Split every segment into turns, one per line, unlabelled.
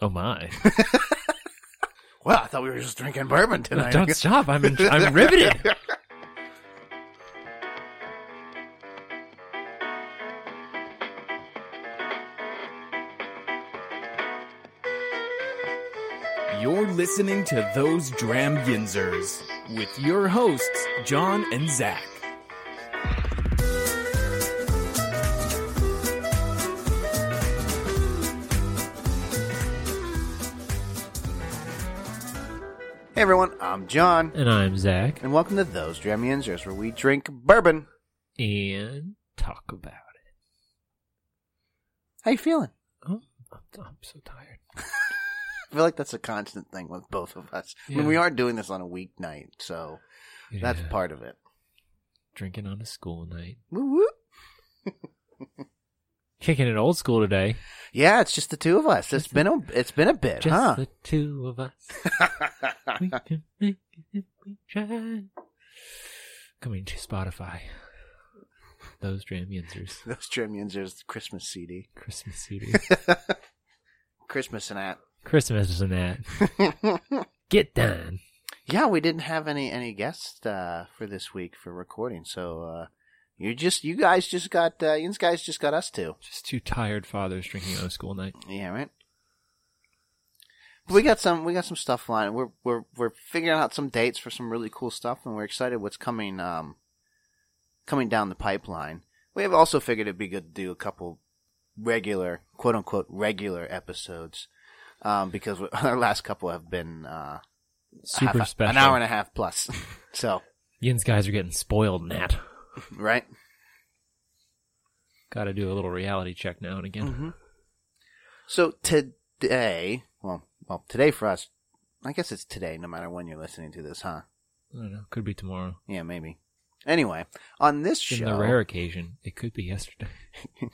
Oh my!
Well, I thought we were just drinking bourbon tonight.
Don't stop! I'm in, I'm riveted.
You're listening to Those Dram Yinzers with your hosts, John and Zach.
Hey everyone, I'm John,
and I'm Zach,
and welcome to Those Dram Yinzers, where we drink bourbon.
and talk about it.
How you feeling?
Oh, I'm, I'm so tired.
I feel like that's a constant thing with both of us. I mean,
Yeah.
we are doing this on a weeknight, so that's
Yeah.
part of it.
Drinking on a school night,
Woo woo.
kicking it old school today.
Yeah, it's just the two of us. It's been a it's been a bit,
Just
huh?
the two of us. we can make it we try. Coming to Spotify. Those Dram Yinzers.
Those Dram Yinzers Christmas CD,
Christmas CD.
Christmas and that.
Christmas and that. Get done.
yeah, we didn't have any any guests uh, for this week for recording, so uh, you just you guys just got uh, you guys just got us two.
Just two tired fathers drinking on a school night.
Yeah, right. But we got some we got some stuff lined. We're we're we're figuring out some dates for some really cool stuff, and we're excited what's coming um coming down the pipeline. We have also figured it'd be good to do a couple regular quote unquote regular episodes. Um, because our last couple have been uh,
Super
half-
special.
an hour and a half plus. so
Yin's guys are getting spoiled in that.
Right,
Got to do a little reality check now and again.
Mm-hmm. So today, well, well, today for us, I guess it's today, no matter when you're listening to this, huh?
I don't know. Could be tomorrow.
Yeah, maybe. Anyway, on this
In
show,
the rare occasion, it could be yesterday.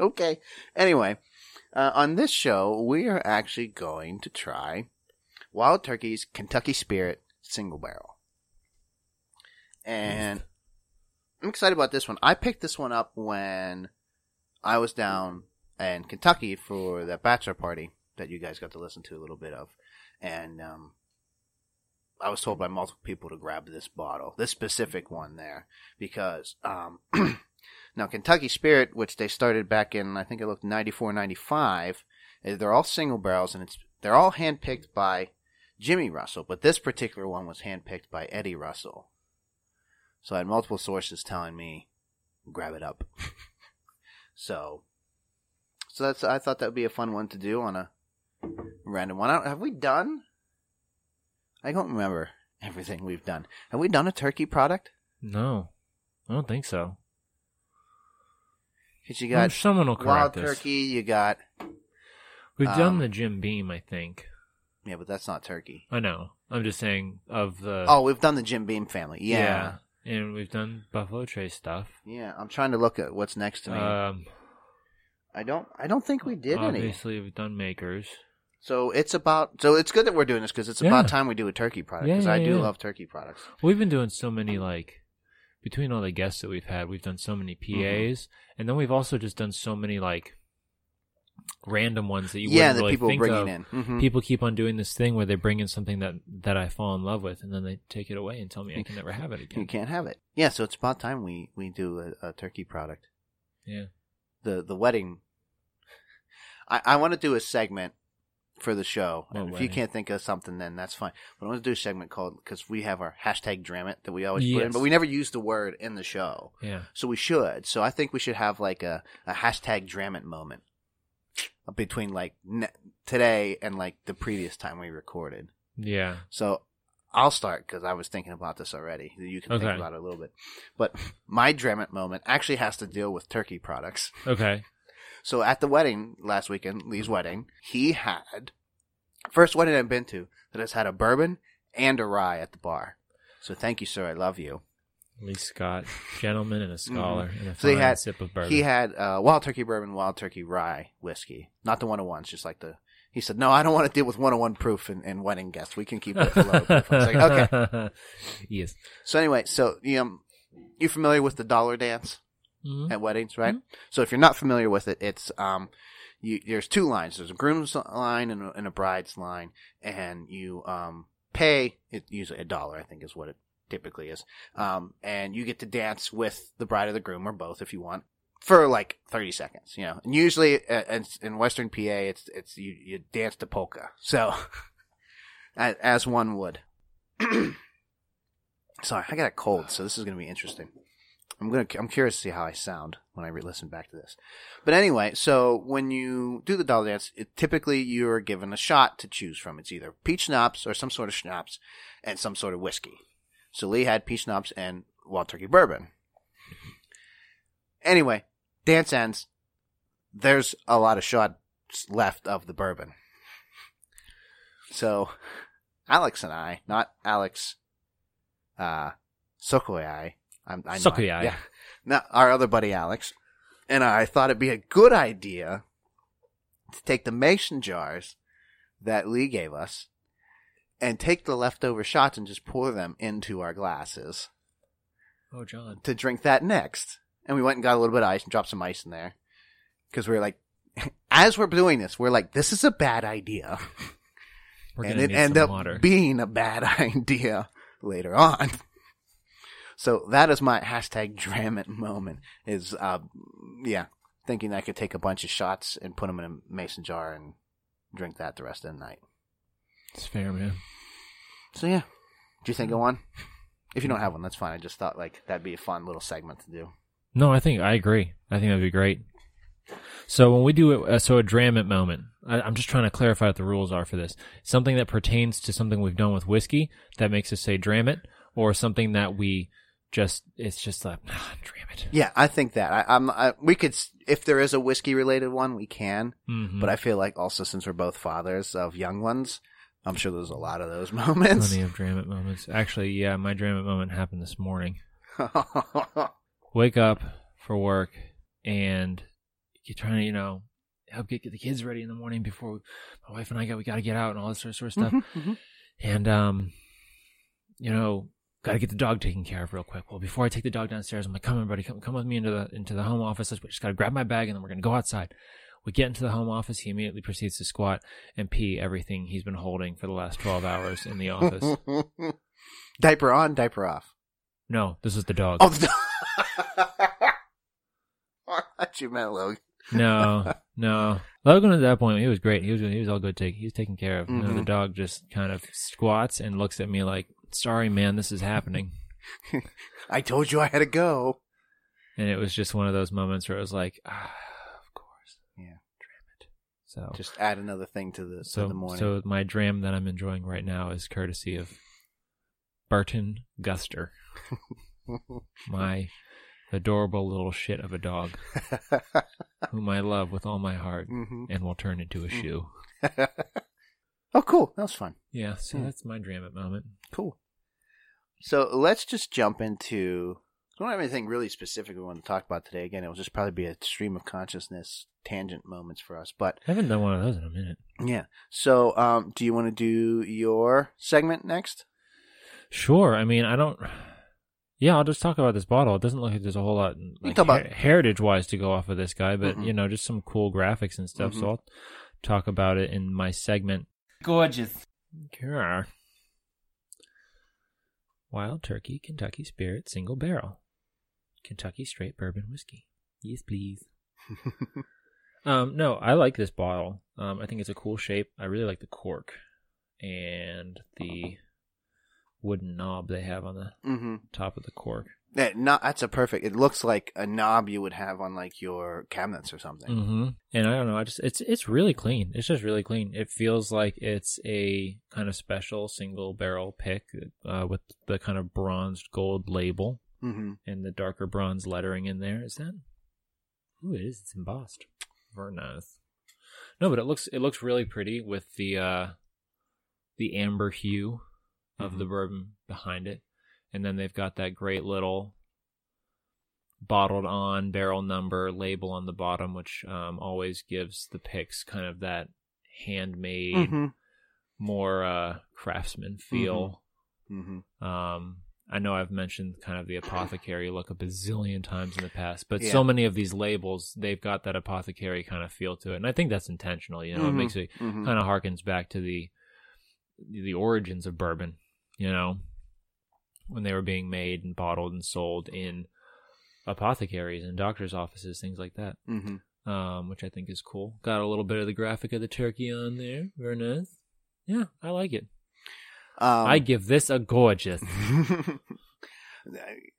okay. Anyway, uh, on this show, we are actually going to try Wild Turkey's Kentucky Spirit Single Barrel, and I'm excited about this one. I picked this one up when I was down in Kentucky for that bachelor party that you guys got to listen to a little bit of, and um, I was told by multiple people to grab this bottle, this specific one there, because um, now Kentucky Spirit, which they started back in I think it looked 94, 95, eh, they're all single barrels and it's they're all handpicked by Jimmy Russell, but this particular one was handpicked by Eddie Russell. So I had multiple sources telling me grab it up. so so that's I thought that would be a fun one to do on a random one. Have we done? I don't remember everything we've done. Have we done a turkey product?
No, I don't think so.
Because you got
someone will
wild turkey, you got
We've
um,
done the Jim Beam, I think.
yeah, but that's not turkey.
I know. I'm just saying of the.
Oh, we've done the Jim Beam family. Yeah.
And we've done Buffalo Trace stuff.
yeah, I'm trying to look at what's next to me.
Um,
I don't, I don't think we did any.
obviously, we've done Makers.
So it's about, so it's good that we're doing this because it's
Yeah.
about time we do a turkey product because
yeah,
I do
yeah.
love turkey products.
We've been doing so many like between all the guests that we've had, we've done so many
Mm-hmm.
PAs, and then we've also just done so many like random ones that you
yeah,
wouldn't
that
really
people
think
bringing
of.
in. Mhm.
People keep on doing this thing where they bring in something that that I fall in love with, and then they take it away and tell me I can never have it again.
You can't have it. Yeah, so it's about time we we do a, a turkey product.
Yeah,
The the wedding. I I want to do a segment for the show. If you can't think of something, then that's fine. But I want to do a segment called because we have our hashtag Dramit that we always put in, but we never use the word in the show.
yeah.
So we should. So I think we should have like a, a hashtag Dramit moment between like ne- today and like the previous time we recorded.
Yeah.
So I'll start because I was thinking about this already. You can think about it a little bit. But my Dramit moment actually has to deal with turkey products.
Okay.
So at the wedding last weekend, Lee's wedding, he had first wedding I've been to that has had a bourbon and a rye at the bar. So thank you, sir. I love you.
Lee Scott, gentleman and a scholar, and a
Mm-hmm. So he
fine
had-
sip of bourbon.
He had uh, wild turkey bourbon, wild turkey rye whiskey, not the one on ones, just like the. He said, "No, I don't want to deal with one on one proof and, and wedding guests. We can keep it low." proof." I was like, "Okay."
yes.
So anyway, so you um, you familiar with the dollar dance
Mhm.
at weddings, right? So if you're not familiar with it, it's um, you, there's two lines. There's a groom's line and a, and a bride's line, and you um pay it usually a dollar, I think, is what it typically is. Um, and you get to dance with the bride or the groom or both if you want for like 30 seconds, you know. And usually uh, in, Western PA, it's it's you you dance to polka, so as, one would. Sorry, I got a cold, so this is going to be interesting. I'm gonna I'm curious to see how I sound when I re-listen back to this. But anyway, so when you do the dollar dance, it, typically you're given a shot to choose from. It's either peach schnapps or some sort of schnapps and some sort of whiskey. So Lee had peach schnapps and wild turkey bourbon. Anyway, dance ends. There's a lot of shots left of the bourbon. So Alex and I, not Alex uh Sokoyai, I'm, I know.
Sokoyai.
Yeah. Now, our other buddy Alex and I thought it'd be a good idea to take the mason jars that Lee gave us and take the leftover shots and just pour them into our glasses
Oh, John.
to drink that next. And we went and got a little bit of ice and dropped some ice in there because we were like, as we're doing this, we're like, this is a bad idea.
We're
and it ended up
water.
being a bad idea later on. So that is my hashtag Dramit moment. Is uh, yeah, thinking I could take a bunch of shots and put them in a mason jar and drink that the rest of the night.
It's fair, man.
So yeah, do you think of one? If you don't have one, that's fine. I just thought like that'd be a fun little segment to do.
No, I think I agree. I think that'd be great. So when we do it, uh, so a Dramit moment, I, I'm just trying to clarify what the rules are for this. Something that pertains to something we've done with whiskey that makes us say Dramit, or something that we just it's just like ah, Dramit.
Yeah, I think that I, I'm. I, we could, if there is a whiskey related one, we can.
Mm-hmm.
But I feel like also since we're both fathers of young ones, I'm sure there's a lot of those moments.
plenty of Dramit moments. Actually, yeah, my Dramit moment happened this morning. Wake up for work and you're trying to, you know, help get, get the kids ready in the morning before my wife and I got we got to get out and all this sort of, sort of stuff.
Mhm, mhm.
and um, you know, got to get the dog taken care of real quick. Well, before I take the dog downstairs, I'm like, "Come on, buddy, come come with me into the into the home office. Let's just got to grab my bag and then we're gonna go outside." We get into the home office. He immediately proceeds to squat and pee everything he's been holding for the last twelve hours in the office.
diaper on, diaper off.
no, this is the dog.
Oh, the- I thought you meant Logan.
No, no. Logan at that point, he was great. He was he was all good. Take he was taken care of. You know, the
Mhm.
dog just kind of squats and looks at me like, "Sorry, man, this is happening."
I told you I had to go.
And it was just one of those moments where it was like, ah, of course.
Yeah.
Damn it. So,
Just add another thing to the to
so,
the morning.
so my dram that I'm enjoying right now is courtesy of Barton Guster, my adorable little shit of a dog, whom I love with all my heart
Mhm.
and will turn into a shoe.
oh, cool. That was fun.
Yeah, so
Hmm.
that's my dram at moment.
Cool. So let's just jump into. We don't have anything really specific we want to talk about today. Again, it will just probably be a stream of consciousness tangent moments for us. But
I haven't done one of those in a minute.
yeah. So, um, do you want to do your segment next?
Sure. I mean, I don't. Yeah, I'll just talk about this bottle. It doesn't look like there's a whole lot like,
talk about-
heritage wise to go off of this guy, but
Mhm.
you know, just some cool graphics and stuff.
Mhm.
So I'll talk about it in my segment.
Gorgeous.
Sure. Wild Turkey Kentucky Spirit Single Barrel. Kentucky Straight Bourbon Whiskey. Yes, please. um, no, I like this bottle. Um, I think it's a cool shape. I really like the cork and the wooden knob they have on the
mm-hmm.
top of the cork.
Yeah, no, that's a perfect. It looks like a knob you would have on like your cabinets or something.
Mm-hmm. And I don't know. I just it's it's really clean. It's just really clean. It feels like it's a kind of special single barrel pick uh, with the kind of bronzed gold label
Mm-hmm.
and the darker bronze lettering in there. Is that? Ooh, it is. It's embossed. Very nice. No, but it looks it looks really pretty with the uh the amber hue of
Mhm.
the bourbon behind it, and then they've got that great little bottled on barrel number label on the bottom, which um, always gives the picks kind of that handmade,
Mm-hmm.
more uh, craftsman feel.
Mm-hmm.
Um, I know I've mentioned kind of the apothecary look a bazillion times in the past, but
Yeah.
so many of these labels, they've got that apothecary kind of feel to it. And I think that's intentional, you know, it
Mhm,
makes it
mhm.
kind of harkens back to the the origins of bourbon, you know, when they were being made and bottled and sold in apothecaries and doctors' offices, things like that.
Mhm.
Um, which I think is cool. Got a little bit of the graphic of the turkey on there. Very nice. Yeah, I like it.
Um,
I give this a gorgeous.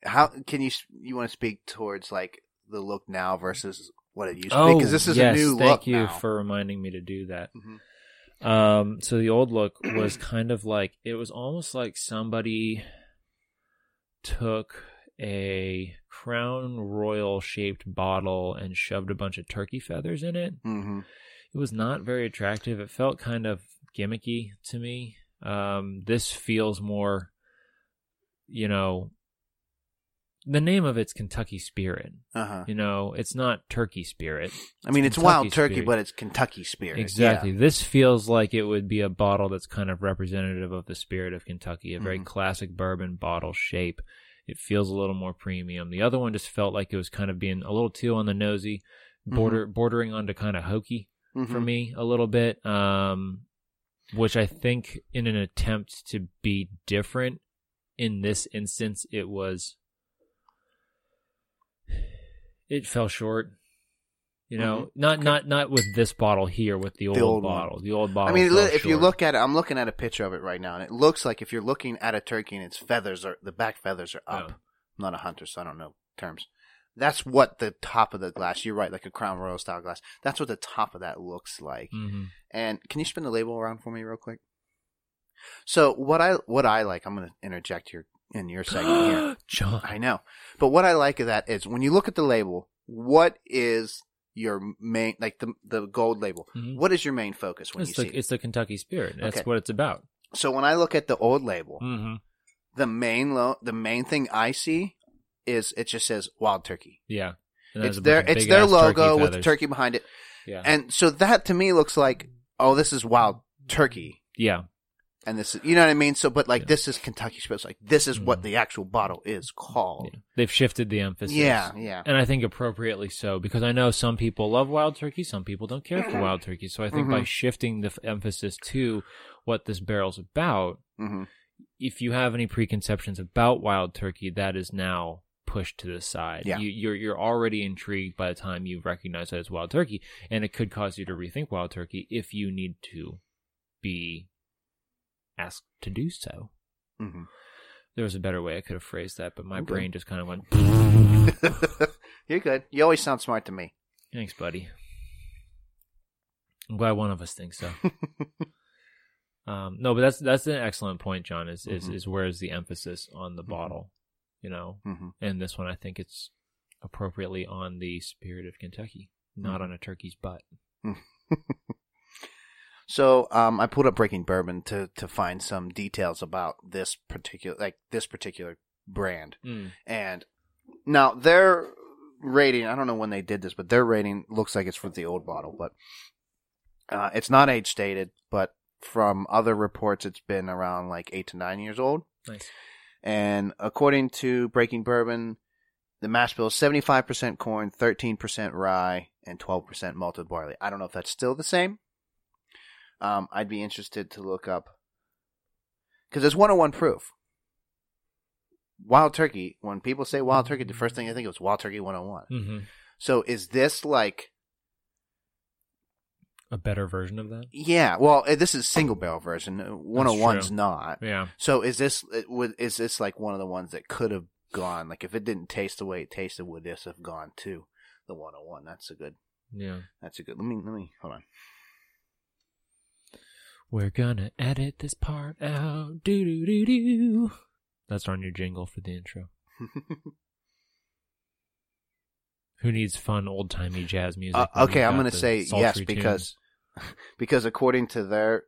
how can you you want to speak towards like the look now versus what it used to
Oh,
be? Because this is
yes,
a new
thank
look Thank
you
now.
for reminding me to do that.
Mhm.
Um, so the old look was kind of like it was almost like somebody took a crown royal shaped bottle and shoved a bunch of turkey feathers in it.
Mhm.
It was not very attractive. It felt kind of gimmicky to me. Um, this feels more, you know, the name of it's Kentucky Spirit.
Uh-huh.
You know, it's not Turkey Spirit.
I mean, it's
Kentucky
wild turkey,
Spirit.
but it's Kentucky spirit.
Exactly.
Yeah.
This feels like it would be a bottle that's kind of representative of the spirit of Kentucky, a very
Mhm.
classic bourbon bottle shape. It feels a little more premium. The other one just felt like it was kind of being a little too on the nosy, border bordering onto kind of hokey for
Mhm.
me a little bit. Um, which I think in an attempt to be different in this instance, it was it fell short. You know, mm-hmm. not not not with this bottle here, with the old,
old one.
bottle. The old bottle.
I mean, if you look at it, I'm looking at a picture of it right now, and it looks like if you're looking at a turkey and its feathers are the back feathers are oh. up.
Yeah.
I'm not a hunter, so I don't know terms. That's what the top of the glass. You're right, like a Crown Royal style glass. That's what the top of that looks like.
Mhm.
And can you spin the label around for me real quick? So what I what I like, I'm going to interject here in your segment here.
John.
I know, but what I like of that is when you look at the label, what is your main like the the gold label?
Mhm.
What is your main focus when
It's
you
the
see? it?
it's the Kentucky Spirit. That's
Okay.
what it's about.
So when I look at the old label,
Mm-hmm.
the main lo- the main thing I see is it just says wild turkey.
Yeah,
It's their it's their logo with the turkey behind it,
Yeah,
and so that to me looks like oh this is wild turkey,
yeah,
and this is you know what I mean. So but like
Yeah.
this is Kentucky. It's like this is what
Mhm.
the actual bottle is called.
yeah. They've shifted the emphasis.
Yeah, yeah.
And I think appropriately so, because I know some people love wild turkey, some people don't care for wild turkey. So I think by
Mhm.
shifting the f- emphasis to what this barrel's about,
hmm
if you have any preconceptions about wild turkey, that is now pushed to the side.
Yeah.
You, you're you're already intrigued by the time you recognize that it's wild turkey, and it could cause you to rethink wild turkey if you need to be asked to do so.
hmm
There was a better way I could have phrased that, but my
Okay.
brain just kind of went.
You're good. You always sound smart to me.
Thanks, buddy. I'm glad one of us thinks so. um, no, but that's that's an excellent point, John. Is is
Mhm.
is where is the emphasis on the
Mhm.
bottle? You know,
hmm
and this one I think it's appropriately on the spirit of Kentucky, not
Mhm.
on a turkey's butt.
So um, I pulled up Breaking Bourbon to to find some details about this particular like this particular brand. And now their rating, I don't know when they did this, but their rating looks like it's for the old bottle, but uh, it's not age stated, but from other reports, it's been around like eight to nine years old.
Nice.
And according to Breaking Bourbon, the mash bill is 75% corn, 13% rye, and 12% malted barley. I don't know if that's still the same. Um, I'd be interested to look up because there's 101 proof. Wild turkey. When people say wild turkey, the first thing I think of is wild turkey 101.
Mm-hmm.
So is this like,
A better version of that?
yeah, well, eh, this is single barrel version. 101's
true.
not.
Yeah.
So is this is this like one of the ones that could have gone like if it didn't taste the way it tasted, would this have gone to the 101? That's a good.
Yeah.
That's a good. Let me let me hold on.
We're gonna edit this part out. Do do do do. That's our new jingle for the intro. Who needs fun old timey jazz music?
Uh, okay, I'm gonna say
sultry
yes
tunes?
because because according to their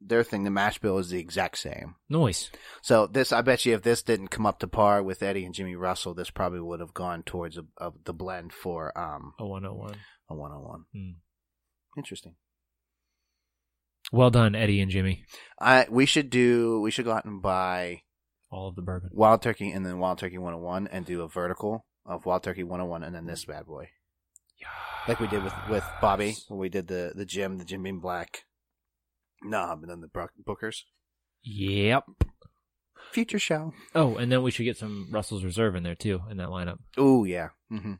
their thing, the mash bill is the exact same.
noise.
So this, I bet you, if this didn't come up to par with Eddie and Jimmy Russell, this probably would have gone towards a, a, the blend for um
A 101.
a 101.
Hmm.
Interesting.
Well done, Eddie and Jimmy.
I we should do we should go out and buy
all of the bourbon.
Wild Turkey and then Wild Turkey 101 and do a vertical of Wild Turkey 101 and then this bad boy. Like we did with, with Bobby when we did the, the Jim, the Jim Beam Black knob and then the Bookers.
Yep.
Future show.
Oh, and then we should get some Russell's Reserve in there too in that lineup.
Oh yeah. hmm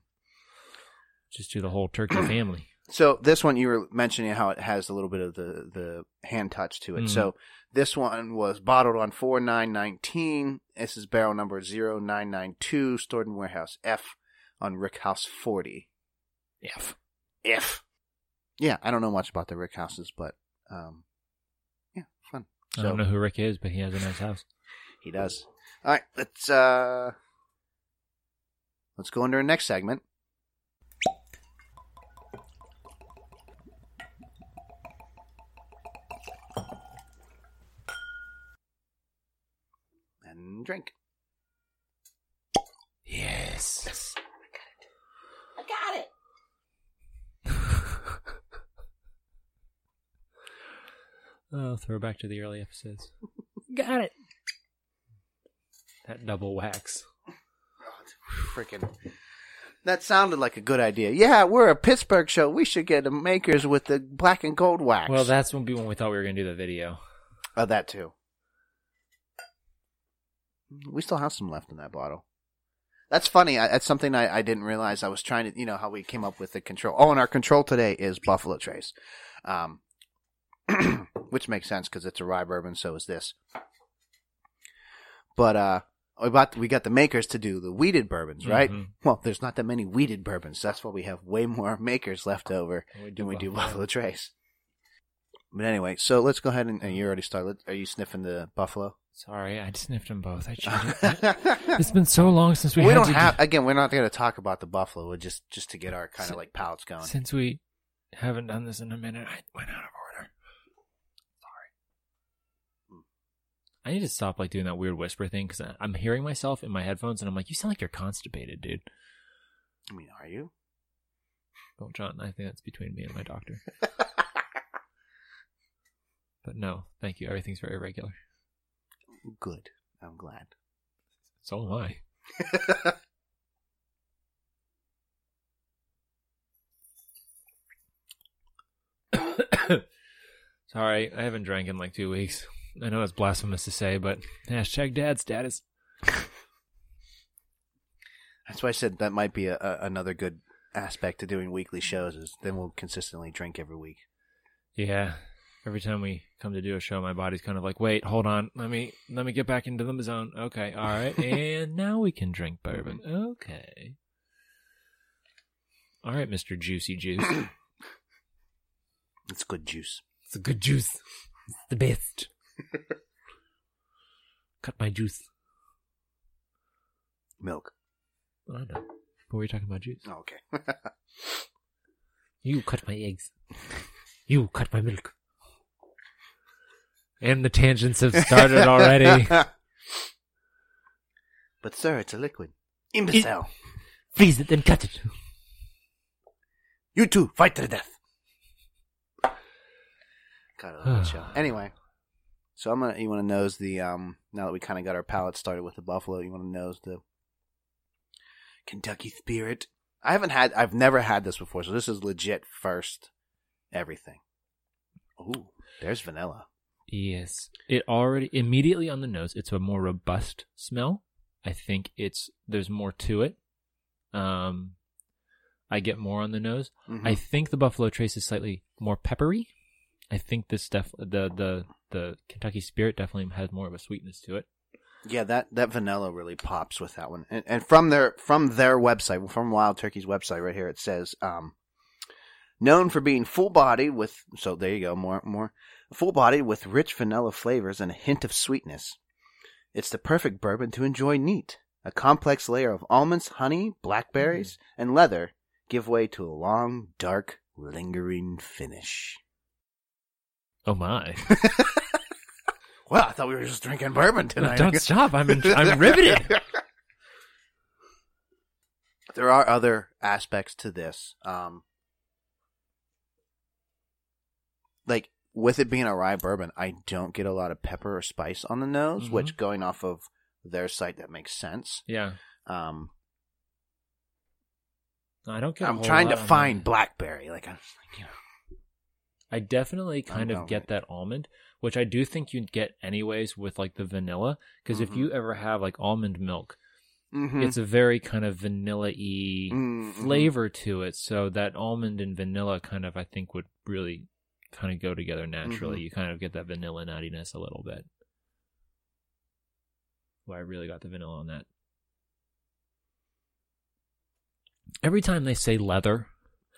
Just do the whole turkey family.
So this one you were mentioning how it has a little bit of the, the hand touch to it.
Mhm.
So this one was bottled on four nine nineteen. This is barrel number 0992, stored in warehouse F on Rick House 40.
F.
F. Yeah, I don't know much about the Rick houses, but um, yeah, fun.
I don't know who Rick is, but he has a nice house.
he does. All right, let's uh, let's go into our next segment. And drink.
Yes.
I got it.
oh, throwback to the early episodes. Got it. That double wax.
Freaking. That sounded like a good idea. Yeah, we're a Pittsburgh show. We should get the makers with the black and gold wax.
Well, that's when we when we thought we were gonna do the video.
Oh, that too. We still have some left in that bottle. That's funny. I, that's something I, I didn't realize. I was trying to, you know, how we came up with the control. Oh, and our control today is Buffalo Trace, um, which makes sense because it's a rye bourbon. So is this. But uh, we got we got the makers to do the wheated bourbons, right?
Mhm.
Well, there's not that many wheated bourbons. That's why we have way more makers left over
we
than we do
Buffalo.
Buffalo Trace. But anyway, so let's go ahead and, and you already started. Are you sniffing the Buffalo?
Sorry, I sniffed them both. I cheated. it's been so long since we,
we
had
don't have again. We're not going to talk about the Buffalo. We're just just to get our kind of like palates going.
since we haven't done this in a minute. I went out of order. Sorry. I need to stop like doing that weird whisper thing because I'm hearing myself in my headphones and I'm like, "You sound like you're constipated, dude."
I mean, are you?
Well, John, I think that's between me and my doctor. But no, thank you. Everything's very regular.
Good. I'm glad.
So am I. Sorry, I haven't drank in like two weeks. I know it's blasphemous to say, but hashtag dad status.
That's why I said that might be a, a, another good aspect to doing weekly shows. Is then we'll consistently drink every week.
Yeah. Every time we come to do a show, my body's kind of like, wait, hold on, let me let me get back into the zone. Okay, all right, and now we can drink bourbon. Mm-hmm. Okay. All right, Mister Juicy Juice.
It's good juice.
It's a good juice. It's the best. Cut my juice.
Milk.
I know. But we're talking about juice.
Oh, okay.
You cut my eggs. You cut my milk. And the tangents have started already.
but sir, it's a liquid. Imbecile.
Freeze it, then cut it.
You two, fight to the death. God, I love that show. Anyway, so I'm gonna. You want to nose the um? Now that we kind of got our palate started with the buffalo, you want to nose the Kentucky Spirit. I haven't had. I've never had this before, so this is legit first. Everything. Ooh, there's vanilla.
Yes. It already immediately on the nose, it's a more robust smell. I think it's there's more to it. Um I get more on the nose.
Mhm.
I think the Buffalo Trace is slightly more peppery. I think this def the the the Kentucky Spirit definitely has more of a sweetness to it.
Yeah, that, that vanilla really pops with that one. And, and from their from their website, from Wild Turkey's website, right here, it says, um, known for being full bodied with. So there you go, more more full bodied with rich vanilla flavors and a hint of sweetness. It's the perfect bourbon to enjoy neat. A complex layer of almonds, honey, blackberries, and leather give way to a long, dark, lingering finish.
Oh my.
Well, I thought we were just drinking bourbon tonight.
Don't stop. I'm in, I'm riveted.
there are other aspects to this. Um, like with it being a rye bourbon, I don't get a lot of pepper or spice on the nose,
Mhm.
which going off of their site that makes sense.
Yeah.
Um,
I don't get.
I'm trying to find
that.
blackberry. Like I'm, like, you know,
I definitely kind of get that almond, which I do think you'd get anyways with like the vanilla. Because if you ever have like almond milk,
Mhm.
it's a very kind of vanilla y
Mm, mhm.
flavor to it. So that almond and vanilla kind of, I think, would really kind of go together naturally.
Mhm.
You kind of get that vanilla nuttiness a little bit. Well, I really got the vanilla on that. Every time they say leather,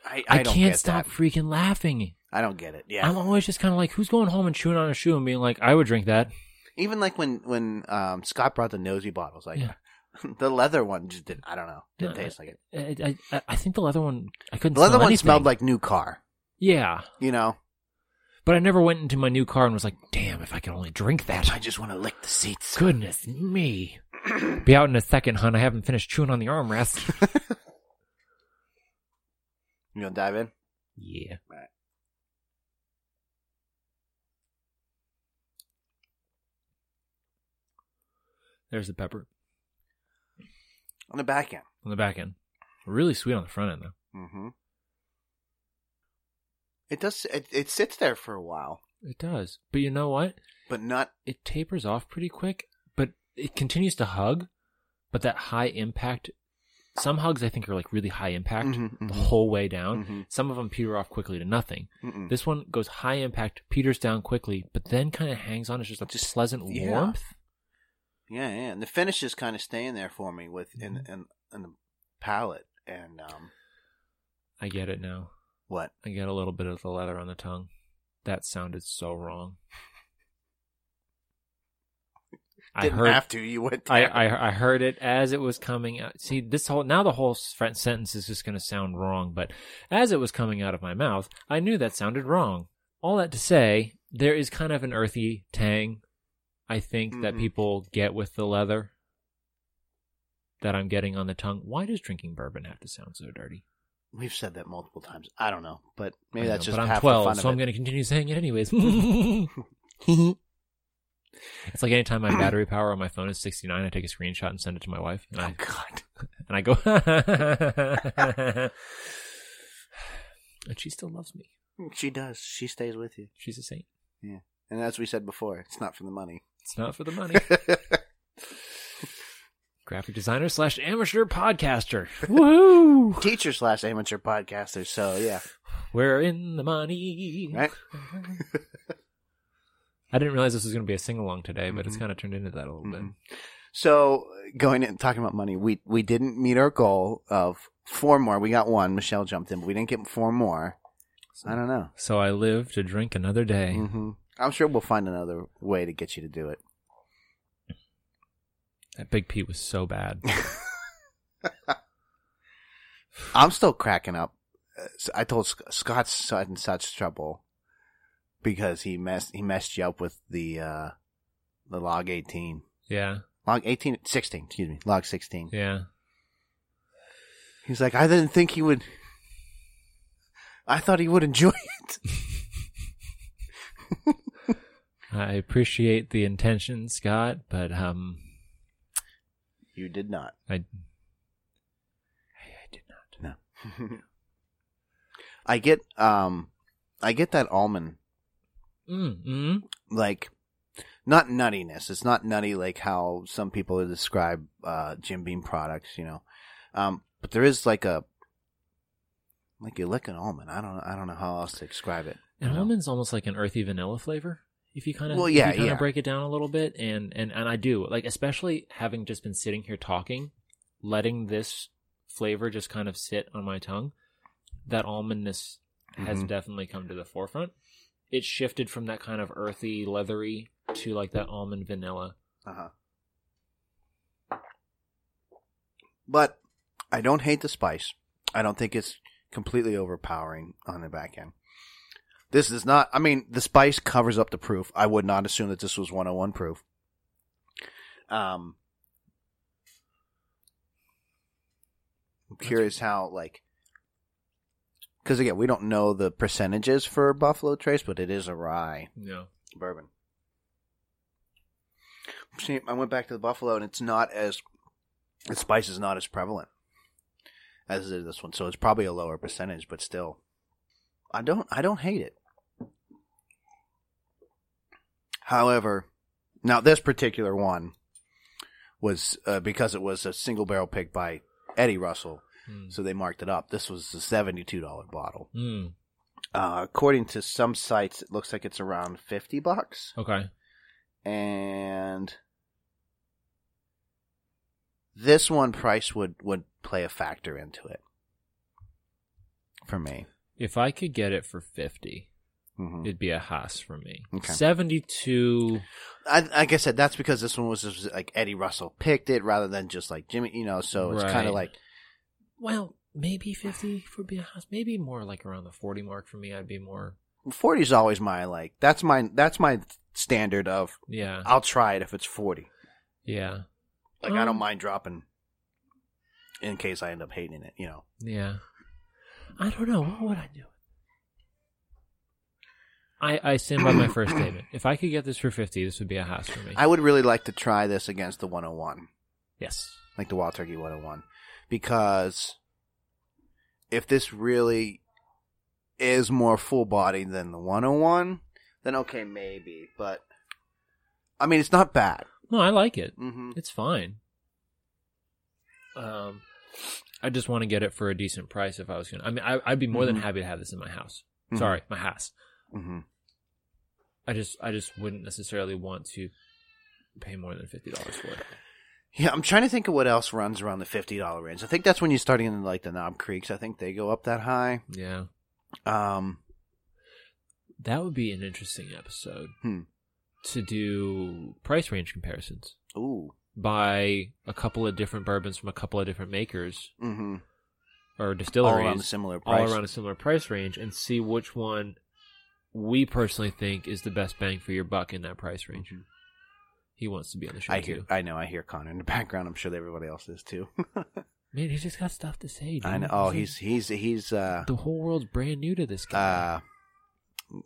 I,
I,
I,
can't stop
that.
freaking laughing.
I don't get it. Yeah,
I'm always just kind of like, who's going home and chewing on a shoe and being like, I would drink that.
even like when when um, Scott brought the nosy bottles, like
Yeah.
the leather one just did. I don't know, didn't
No,
taste like it.
I, I, I think the leather one, I couldn't
The leather
smell
one
anything.
smelled like new car.
Yeah.
You know,
But I never went into my new car and was like, damn, if I could only drink that.
I just want to lick the seats.
Goodness me. Be out in a second, hon. I haven't finished chewing on the armrest.
You gonna dive in?
yeah.
Right.
There's the pepper
On the back end.
on the back end. Really sweet on the front end, though.
Mm-hmm. It does. It, it sits there for a while,
It does. But you know what?
but not.
It tapers off pretty quick, but it continues to hug. But that high impact, some hugs I think are like really high impact
Mhm,
the
mhm.
whole way down.
Mhm.
Some of them peter off quickly to nothing.
Mm-mm.
This one goes high impact, peters down quickly, but then kind of hangs on. It's just a
Just-
pleasant
yeah.
warmth.
Yeah, yeah. And the finish is kind of staying there for me with in
Mm-hmm.
in, in the palate and um
I get it now.
What
I get a little bit of the leather on the tongue. That sounded so wrong. I
didn't
heard
have to. You went.
I. I I heard it as it was coming out. See, this whole now the whole sentence is just going to sound wrong, but as it was coming out of my mouth, I knew that sounded wrong. All that to say, there is kind of an earthy tang, I think, that
Mhm.
people get with the leather that I'm getting on the tongue. Why does drinking bourbon have to sound so dirty?
We've said that multiple times. I don't know, but maybe
I
that's
know,
just
but I'm
half
12,
the fun
so I'm going to continue saying it anyways. It's like anytime my battery power on my phone is 69, I take a screenshot and send it to my wife, and
oh
I
God.
and I go, and she still loves me.
She does. She stays with you.
She's a saint.
Yeah, and as we said before, it's not for the money.
It's not for the money. Graphic designer slash amateur podcaster. Woohoo!
Teacher slash amateur podcaster. So yeah,
We're in the money.
right.
I didn't realize this was going to be a sing along today, but it's
Mhm.
kind of turned into that a little bit.
Mhm. So going and talking about money, we we didn't meet our goal of four more. We got one. Michelle jumped in, but we didn't get four more. So, I don't know.
So I live to drink another day.
hmm I'm sure we'll find another way to get you to do it.
That Big Peat was so bad.
I'm still cracking up. I told Sc- Scott's in such trouble because he messed he messed you up with the uh the log 18.
yeah,
Log 18 16, excuse me. Log 16.
yeah.
He's like, "I didn't think he would I thought he would enjoy it."
I appreciate the intention, Scott, but um,
You did not.
I, I, I did not.
No. I get um I get that almond
Mm, mm.
like not nuttiness. It's not nutty like how some people describe uh Jim Beam products, you know. Um but there is like a like you lick an almond. I don't I don't know how else to describe it. An
And
know?
almond's almost like an earthy vanilla flavor. If you kind of
Well, yeah,
kind
yeah.
break it down a little bit, and and and I do like, especially having just been sitting here talking, letting this flavor just kind of sit on my tongue. That almondness has
Mhm.
definitely come to the forefront. It shifted from that kind of earthy, leathery to like that almond vanilla.
Uh-huh. But I don't hate the spice. I don't think it's completely overpowering on the back end. This is not, I mean, the spice covers up the proof. I would not assume that this was 101 proof. Um, I'm curious how, like, because again, we don't know the percentages for Buffalo Trace, but it is a rye
Yeah.
bourbon. See, I went back to the buffalo, and it's not as the spice is not as prevalent as it is this one, so it's probably a lower percentage, but still, I don't I don't hate it. However, now this particular one was uh, because it was a single barrel pick by Eddie Russell,
Mm.
so they marked it up. This was a seventy-two dollar bottle.
Mm.
Uh, according to some sites, it looks like it's around fifty bucks,
Okay.
and this one price would would play a factor into it for me.
If I could get it for 50,
hmm
it'd be a Haas for me.
Okay.
72.
I, like I said, that's because this one was just like Eddie Russell picked it rather than just like Jimmy, you know. So it's kind of like
Well, maybe 50 for be a Haas. Maybe more like around the 40 mark for me. I'd be more.
forty is always my like. That's my that's my standard of.
Yeah.
I'll try it if it's forty.
Yeah.
Like I don't
Um,
mind dropping in case I end up hating it. You know.
Yeah. I don't know. What would I do? I, I stand by my first statement. If I could get this for 50, this would be a Haas for me.
I would really like to try this against the 101,
yes.
like the Wild Turkey 101, because if this really is more full body than the 101, then okay, maybe. But I mean, it's not bad.
No, I like it.
hmm
It's fine. Um, I just want to get it for a decent price if I was gonna. I mean, I, I'd be more than
Mhm.
happy to have this in my house.
Mhm.
Sorry, my house.
hmm
I just, I just wouldn't necessarily want to pay more than fifty dollars for it.
Yeah, I'm trying to think of what else runs around the fifty dollar range. I think that's when you're starting in like the Knob Creeks. I think they go up that high.
Yeah,
Um,
that would be an interesting episode
Hmm.
to do price range comparisons
ooh,
by a couple of different bourbons from a couple of different makers
mm-hmm.
or
all
distilleries,
around a similar
all around a similar price range, and see which one we personally think is the best bang for your buck in that price range.
Mhm.
He wants to be on the show
I hear,
too.
I know, I hear Connor in the background. I'm sure that everybody else is too.
Man, he's just got stuff to say. Dude.
I know. Oh,
He's
he's he's he's uh
the whole world's brand new to this guy.
uh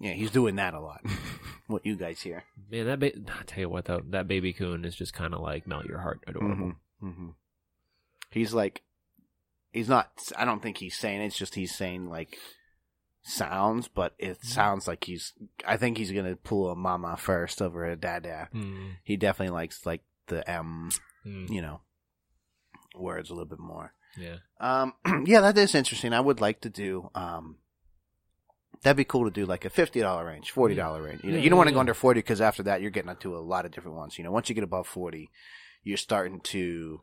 yeah, he's doing that a lot. what you guys hear?
Man, that ba- I tell you what though, that baby coon is just kind of like melt your heart, adorable.
hmm hmm He's like, he's not. I don't think he's saying it, it's just he's saying like sounds, but it
Mm-hmm.
sounds like he's. I think he's gonna pull a mama first over a dada.
Mm,
He definitely likes like the M,
mm,
you know, words a little bit more.
yeah,
Um, yeah, that is interesting. I would like to do. Um, that'd be cool to do like a fifty dollar range, forty dollar range. You know,
Yeah,
you don't want to go
yeah.
under forty because after that you're getting into a lot of different ones. You know, once you get above forty, you're starting to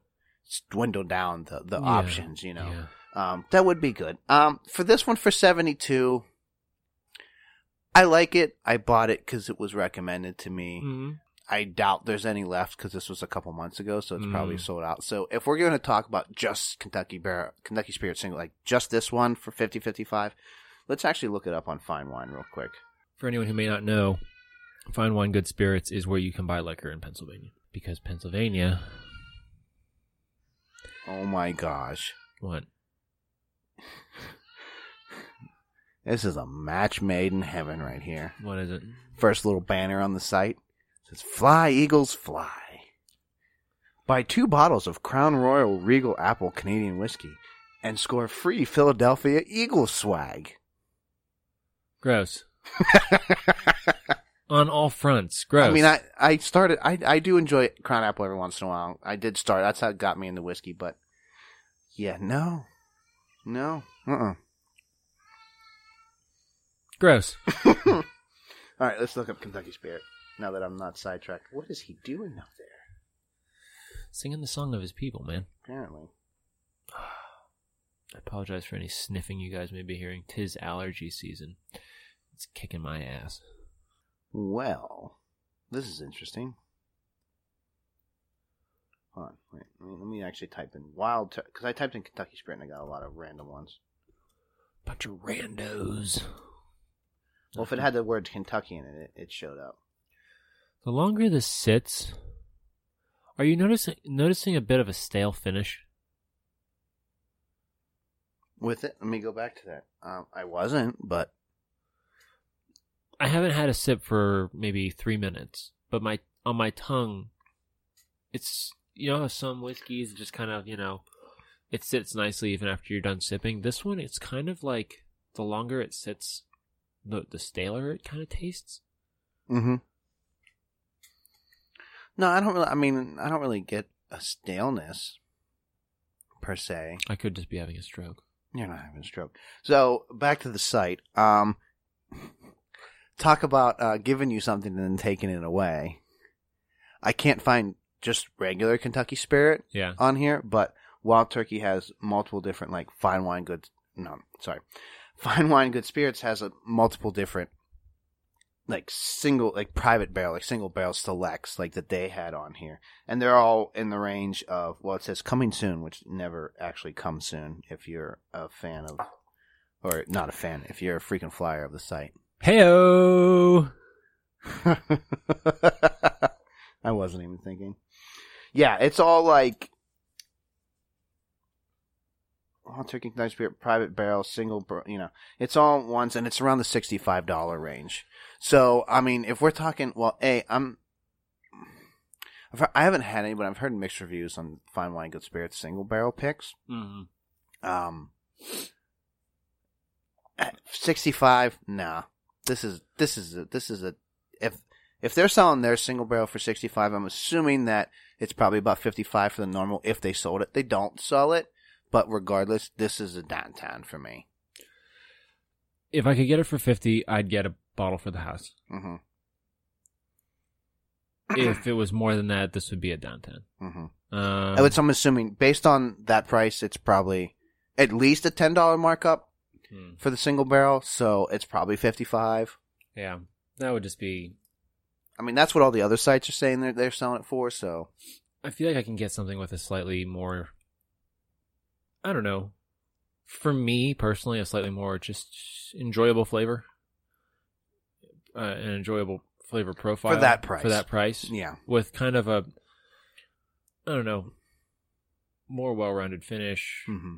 dwindle down the the options. You know. Um, that would be good. Um, for this one for seventy two. I like it. I bought it because it was recommended to me.
Mhm.
I doubt there's any left because this was a couple months ago, so it's probably
Mm.
sold out. So if we're going to talk about just Kentucky Bear, Kentucky Spirit single, like just this one for 50, 55, let's actually look it up on Fine Wine real quick.
For anyone who may not know, Fine Wine Good Spirits is where you can buy liquor in Pennsylvania because Pennsylvania,
Oh my gosh.
what?
This is a match made in heaven right here.
What is it?
First little banner on the site says Fly Eagles Fly. Buy two bottles of Crown Royal Regal Apple Canadian Whiskey and score free Philadelphia Eagles swag.
Gross. On all fronts, gross.
I mean, I, I started, I, I do enjoy Crown Apple every once in a while. I did start, that's how it got me into whiskey, but yeah, no. No. Uh-uh.
gross.
All right, let's look up Kentucky Spirit now that I'm not sidetracked. What is he doing out there?
Singing the song of his people, man.
Apparently.
I apologize for any sniffing you guys may be hearing. Tis allergy season. It's kicking my ass.
Well, this is interesting. Hold on, wait, let me, let me actually type in wild, because I typed in Kentucky Spirit and I got a lot of random ones.
Bunch of randos.
Well, if it had the word Kentucky in it, it, it showed up.
The longer this sits, are you noticing noticing a bit of a stale finish?
With it, let me go back to that. Um, I wasn't, but
I haven't had a sip for maybe three minutes, but my on my tongue, it's you know some whiskeys just kind of you know it sits nicely even after you're done sipping. This one, it's kind of like the longer it sits, the the staler it kind of tastes.
Mm-hmm. No, I don't really. I mean, I don't really get a staleness per se.
I could just be having a stroke.
You're not having a stroke. So back to the site. Um, talk about uh, giving you something and then taking it away. I can't find just regular Kentucky Spirit
Yeah.
on here, but Wild Turkey has multiple different like fine wine goods. No, sorry, fine wine good spirits has a multiple different like single like private barrel like single barrel selects like that they had on here, and they're all in the range of well, it says coming soon, which never actually comes soon if you're a fan of or not a fan if you're a freaking flyer of the site.
Heyo.
I wasn't even thinking. Yeah, it's all like Wild Turkey Kentucky Spirit, private barrel, single, you know, it's all at once, and it's around the sixty-five dollar range. So, I mean, if we're talking, well, a, I'm, I've, I haven't had any, but I've heard mixed reviews on fine wine good spirits single barrel picks.
Mm-hmm.
Um, 65, nah. This is, this is, a, this is a, if, if they're selling their single barrel for 65, I'm assuming that it's probably about 55 for the normal if they sold it. They don't sell it, but regardless, this is a downtown for me.
If I could get it for fifty, I'd get a bottle for the house.
hmm
if it was more than that, this would be a downtown.
hmm
Um,
Which I'm assuming, based on that price, it's probably at least a $10 markup
hmm,
for the single barrel, so it's probably 55
yeah, that would just be.
I mean, that's what all the other sites are saying they're, they're selling it for, so.
I feel like I can get something with a slightly more. I don't know. For me personally, a slightly more just enjoyable flavor, uh, an enjoyable flavor profile for
that price.
For that price,
Yeah.
with kind of a, I don't know, more well-rounded finish.
hmm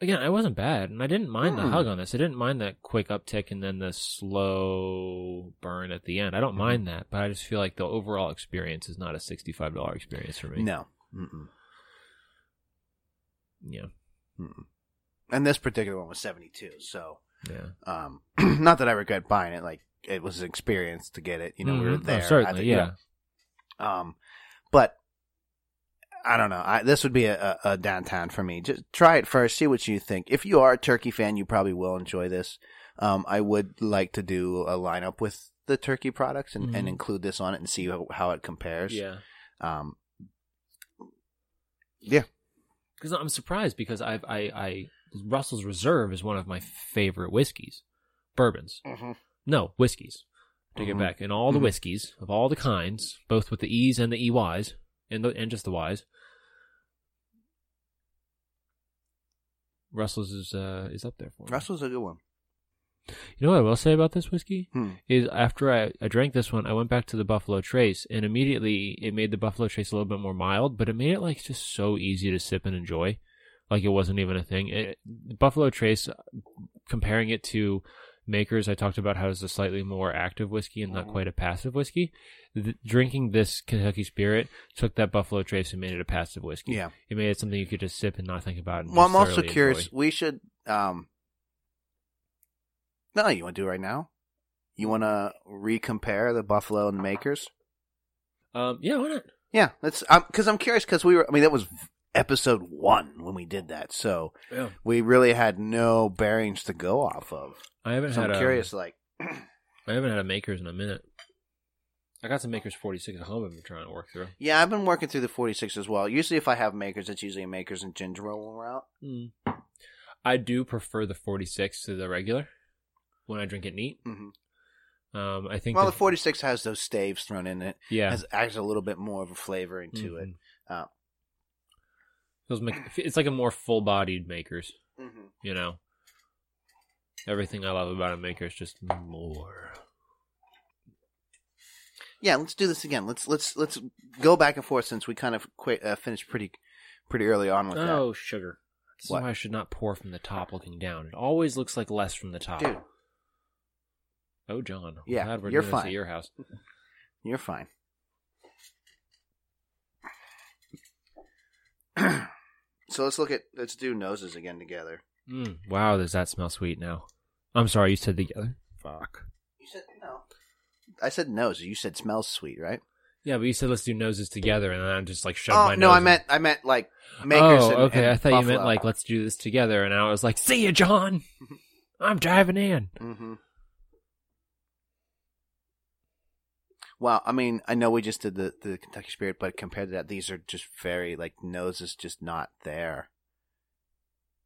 Again, I wasn't bad, and I didn't mind the
Hmm.
hug on this. I didn't mind that quick uptick and then the slow burn at the end. I don't
Mhm.
mind that, but I just feel like the overall experience is not a sixty-five dollar experience for me.
No. Mm-mm.
Yeah.
Mm-mm. And this particular one was 72, so
Yeah.
um, not that I regret buying it. Like it was an experience to get it. You know, we were
Mhm. Oh,
there.
certainly,
I think, you
yeah.
know. Um, but I don't know. I, this would be a, a, a downtown for me. Just try it first. See what you think. If you are a turkey fan, you probably will enjoy this. Um, I would like to do a lineup with the turkey products and, and
Mhm.
include this on it and see how, how it compares.
Yeah.
Um, yeah.
Because I'm surprised because I've I I Russell's Reserve is one of my favorite whiskeys, bourbons. No whiskeys. Take
Mhm.
it back. And all the
Mhm.
whiskeys of all the kinds, both with the E's and the EYs, and the and just the Y's. Russell's is uh is up there for me.
Russell's a good one.
You know what I will say about this whiskey
Hmm.
is after I, I drank this one, I went back to the Buffalo Trace, and immediately it made the Buffalo Trace a little bit more mild, but it made it like just so easy to sip and enjoy, like it wasn't even a thing. It, Buffalo Trace, comparing it to Makers, I talked about how it's a slightly more active whiskey and not
Mhm.
quite a passive whiskey. Th- drinking this Kentucky Spirit took that Buffalo Trace and made it a passive whiskey.
Yeah.
It made it something you could just sip and not think about. And
Well, I'm also curious.
enjoy.
We should. um No, you want to do it right now? You want to recompare the Buffalo and the Makers?
Um, yeah, why not?
Yeah, that's because I'm curious because we were. I mean, that was episode one when we did that, so
Yeah.
we really had no bearings to go off of.
I haven't
So
had
I'm
a-
curious, like,
I haven't had a Makers in a minute. I got some Makers 46 at home I've been trying to work through.
yeah, I've been working through the 46 as well. Usually, if I have Makers, it's usually a Makers and ginger ale route.
I do prefer the 46 to the regular when I drink it neat.
hmm
Um, I think
Well,
the,
the 46 has those staves thrown in it.
yeah,
Has adds a little bit more of a flavoring to it.
Mhm.
Uh,
It's like a more full-bodied Makers,
Mhm.
you know. Everything I love about a Maker is just more.
Yeah, let's do this again. Let's let's let's go back and forth since we kind of quit, uh, finished pretty pretty early on with that.
Oh, sugar. This
What?
is why I should not pour from the top looking down. It always looks like less from the top.
Dude,
Oh, John.
Yeah, you're fine.
your house.
you're fine. So let's look at let's do noses again together.
Mm, wow, does that smell sweet now? I'm sorry, you said together. Fuck.
You said no. I said nose. You said smells sweet, right?
Yeah, but you said let's do noses together, and then I just like shoved
Oh
my
no,
nose No,
I
in.
meant I meant like makers.
oh,
and,
okay.
and
I thought you meant like let's do this together, and I was like, "See you, John. I'm driving in."
Mm-hmm. Well, I mean, I know we just did the the Kentucky Spirit, but compared to that, these are just very like nose is just not there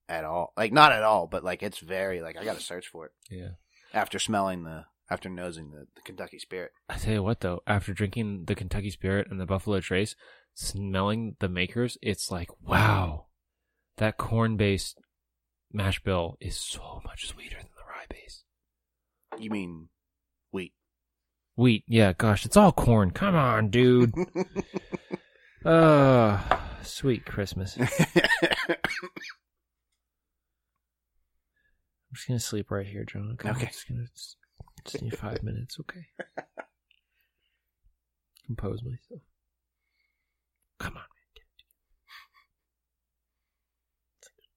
at all. Like not at all, but like it's very like I got to search for it
Yeah.
after smelling the after nosing the, the Kentucky Spirit.
I tell you what, though, after drinking the Kentucky Spirit and the Buffalo Trace, smelling the makers, it's like, wow, that corn-based mash bill is so much sweeter than the rye base.
You mean wheat?
Wheat, yeah, gosh, it's all corn. Come on, dude. Uh, sweet Christmas. I'm just gonna sleep right here, John. Okay.
Okay.
I'm just gonna just, just need five minutes, okay? Compose myself. Come on, man. Get it together.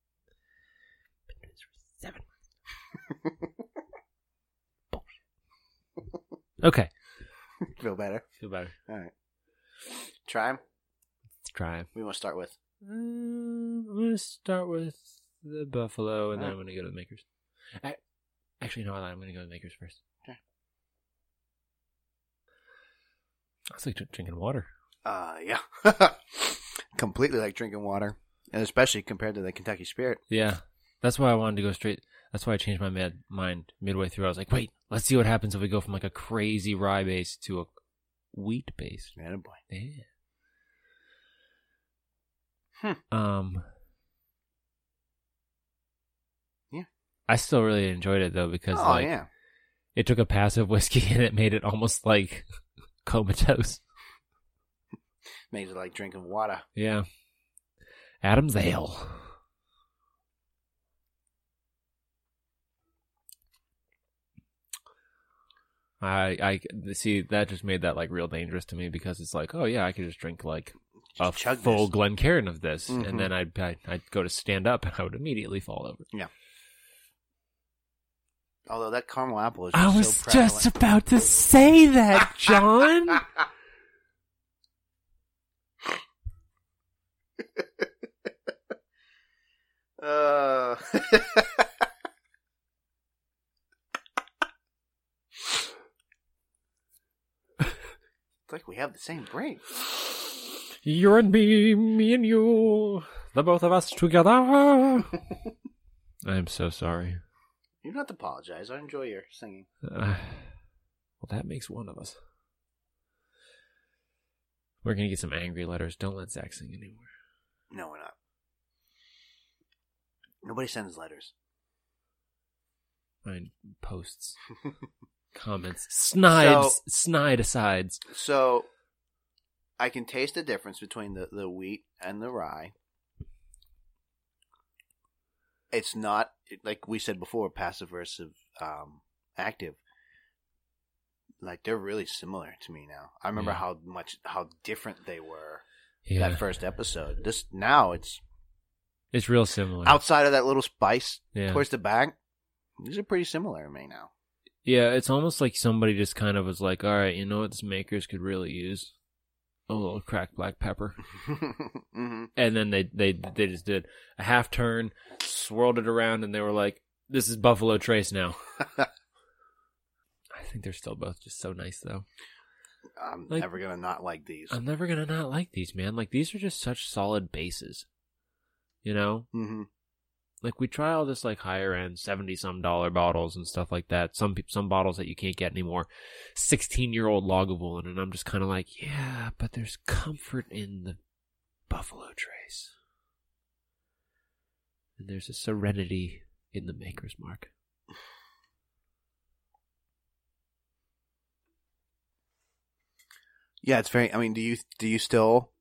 Been doing this for seven Okay.
Feel better?
Feel better.
All right. Try 'em.
Let's try 'em.
We want to start with.
Um, I'm gonna start with the buffalo, and then I'm gonna go to the makers. I, actually, no. I'm gonna go to the makers first.
Okay.
It's like drinking water.
Uh, yeah. Completely like drinking water, and especially compared to the Kentucky Spirit.
Yeah, that's why I wanted to go straight. That's why I changed my mid- mind midway through. I was like, wait, let's see what happens if we go from like a crazy rye base to a wheat base.
Man, boy.
Yeah.
Hmm.
Um.
Yeah.
I still really enjoyed it though because
Oh
like
yeah.
it took a passive whiskey and it made it almost like comatose.
Makes it like drinking water.
Yeah. Adam's ale. I I see that just made that like real dangerous to me because it's like oh yeah I could just drink like a
chug
full
this.
Glencairn of this
Mhm.
and then I'd, I'd I'd go to stand up and I would immediately fall over. Yeah.
Although that caramel apple is
I was just about to say that, John.
Uh, it's like we have the same brain.
You and me, me and you, the both of us together. I'm so sorry.
You don't have to apologize. I enjoy your singing.
Uh, well, that makes one of us. We're gonna get some angry letters. Don't let Zach sing anymore.
No, we're not. Nobody sends letters.
Mine posts, comments, snides, snide asides.
So, I can taste the difference between the, the wheat and the rye. It's not like we said before, passive versus um, active. Like they're really similar to me now. I remember
Yeah.
how much how different they were
Yeah,
that first episode. This now it's
it's real similar.
outside of that little spice
yeah,
towards the back. These are pretty similar to me now.
Yeah. It's almost like somebody just kind of was like, "All right, you know what this makers could really use." A little cracked black pepper.
hmm
and then they they they just did a half turn, swirled it around, and they were like, "This is Buffalo Trace now." I think they're still both just so nice, though.
I'm
Like-
never gonna not like these.
I'm never gonna not like these, man. Like these are just such solid bases, you know.
hmm
Like we try all this like higher end seventy some dollar bottles and stuff like that. Some some bottles that you can't get anymore. Sixteen year old Lagavulin, and I'm just kind of like, yeah, but there's comfort in the Buffalo Trace, and there's a serenity in the Maker's Mark.
Yeah, it's very. I mean, do you do you still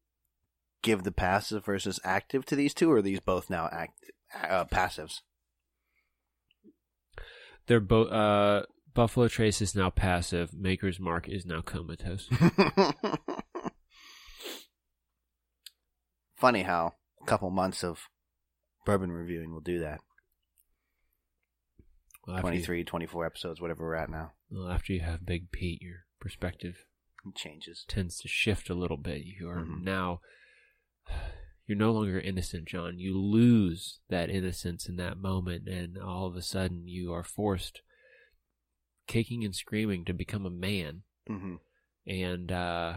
give the passive versus active to these two, or are these both now act uh, passives?
They're both. Uh, Buffalo Trace is now passive. Maker's Mark is now comatose.
Funny how a couple months of bourbon reviewing will do that.
Well, after, you,
23, 24 episodes, whatever we're at now.
well, after you have Big Peat, your perspective
It changes.
tends to shift a little bit. You are
Mhm.
now you're no longer innocent, John. You lose that innocence in that moment, and all of a sudden you are forced, kicking and screaming, to become a man,
hmm
and uh,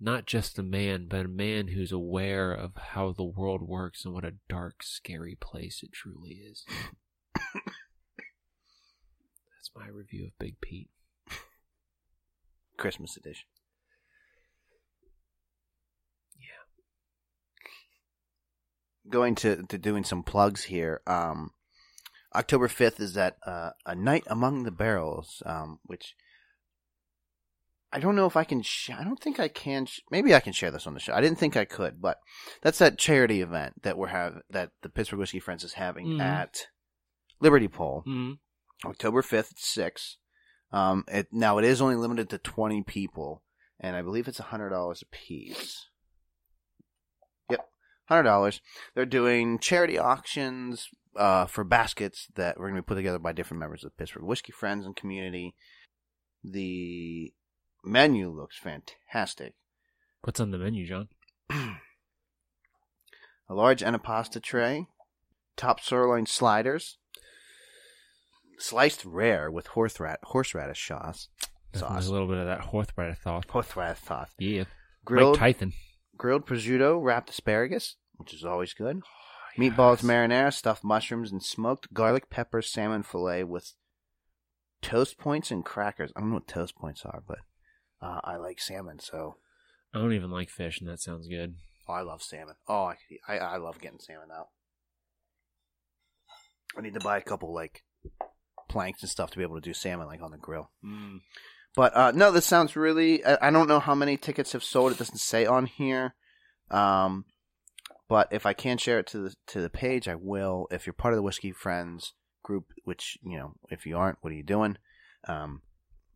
not just a man, but a man who's aware of how the world works and what a dark, scary place it truly is. That's my review of Big Peat.
Christmas edition. Going to, to doing some plugs here. Um, October 5th is at uh, A Night Among the Barrels, um, which I don't know if I can. Sh- I don't think I can. Sh- maybe I can share this on the show. I didn't think I could, but that's that charity event that we're have that the Pittsburgh Whiskey Friends is having
Mhm.
at Liberty Pole.
mm-hmm.
October 5th at 6. Um, it, now, it is only limited to 20 people, and I believe it's $100 a piece. Yep, $100. They're doing charity auctions uh, for baskets that we're going to be put together by different members of Pittsburgh Whiskey Friends and community. The menu looks fantastic.
What's on the menu, John?
A large antipasta tray, top sirloin sliders, sliced rare with horseradish, horseradish sauce.
There's
sauce.
a little bit of that horseradish sauce.
Horseradish sauce.
Yeah.
Grilled,
Mike Tyson.
Grilled prosciutto, wrapped asparagus, which is always good. Meatballs,
Yes.
marinara, stuffed mushrooms, and smoked garlic pepper salmon fillet with toast points and crackers. I don't know what toast points are, but uh, I like salmon, so
I don't even like fish, and that sounds good.
oh, I love salmon. Oh, I, I I love getting salmon out. I need to buy a couple like planks and stuff to be able to do salmon like on the grill. But uh, no, this sounds really. I, I don't know how many tickets have sold. It doesn't say on here. Um, but if I can share it to the to the page, I will. If you're part of the Whiskey Friends group, which you know, if you aren't, what are you doing? Um,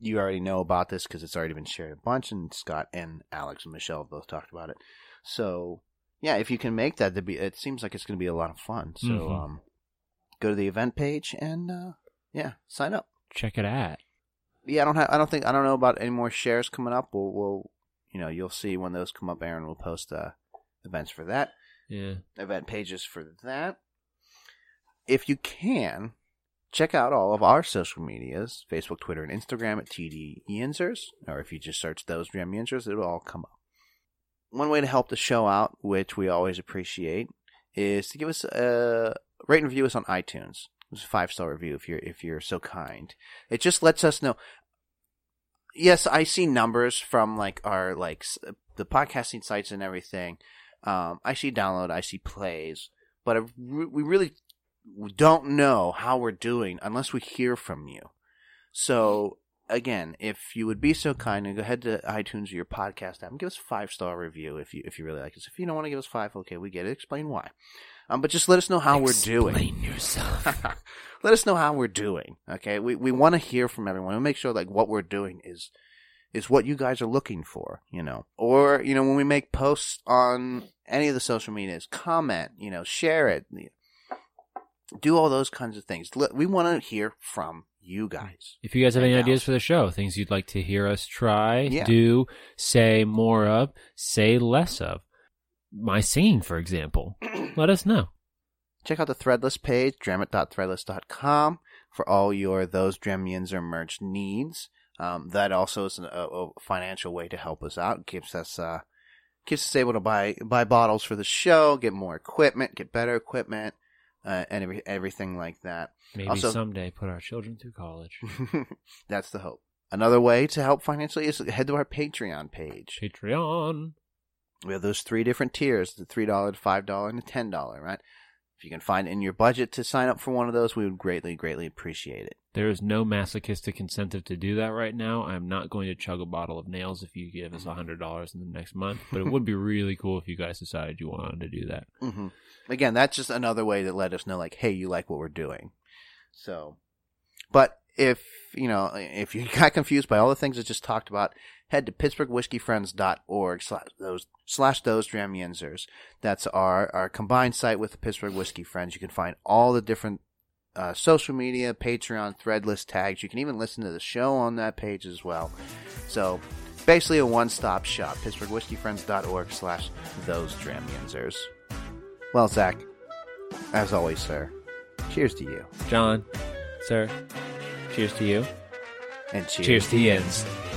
you already know about this because it's already been shared a bunch, and Scott and Alex and Michelle have both talked about it. So yeah, if you can make that, be. It seems like it's going to be a lot of fun. So
Mhm.
um, go to the event page and uh, yeah, sign up
Check it out.
Yeah, I don't have. I don't think. I don't know about any more shares coming up. We'll, we'll you know, you'll see when those come up. Aaron will post uh, events for that,
Yeah.
event pages for that. If you can, check out all of our social medias: Facebook, Twitter, and Instagram at TD Yinzers. Or if you just search those Dram Yinzers, it'll all come up. One way to help the show out, which we always appreciate, is to give us a rate and review us on iTunes. It's a five star review if you're if you're so kind. It just lets us know. Yes, I see numbers from like our like the podcasting sites and everything. Um, I see download, I see plays, but I we really don't know how we're doing unless we hear from you. So again, if you would be so kind and go ahead to iTunes or your podcast app and give us a five star review if you if you really like us. If you don't want to give us five, okay, we get it. Explain why. Um, but just let us know how we're doing.
Explain yourself.
Let us know how we're doing. Okay, we we want to hear from everyone. We make sure like what we're doing is is what you guys are looking for. You know, or you know when we make posts on any of the social medias, comment. You know, share it. Do all those kinds of things. We want to hear from you guys.
If you guys have any
And
ideas for the show, things you'd like to hear us try,
Yeah.
do, say more of, say less of, my singing, for example, let us know.
Check out the Threadless page, dramit.threadless.com, for all your Those Dram Yinzers merch needs. Um, that also is a, a financial way to help us out. It keeps us uh, keeps us able to buy buy bottles for the show, get more equipment, get better equipment, uh, and every, everything like that.
Maybe
Also-
someday put our children through college.
That's the hope. Another way to help financially is head to our Patreon page.
Patreon.
We have those three different tiers: the three dollar, five dollar, and the ten dollar. Right? If you can find in your budget to sign up for one of those, we would greatly, greatly appreciate it.
There is no masochistic incentive to do that right now. I'm not going to chug a bottle of nails if you give us a hundred dollars in the next month, but it would be really cool if you guys decided you wanted to do that.
hmm Again, that's just another way to let us know, like, hey, you like what we're doing. So, but if you know if you got confused by all the things I just talked about, head to pittsburghwhiskeyfriends.org slash those slash those dram yinzers. That's our our combined site with the Pittsburgh Whiskey Friends. You can find all the different uh, social media, Patreon, Threadless tags. You can even listen to the show on that page as well. So basically a one-stop shop. PittsburghWhiskeyFriends.org slash those dram yinzers. Well, Zach, as always, sir, cheers to you.
John, sir, cheers to you.
And cheers,
Cheers to Yins.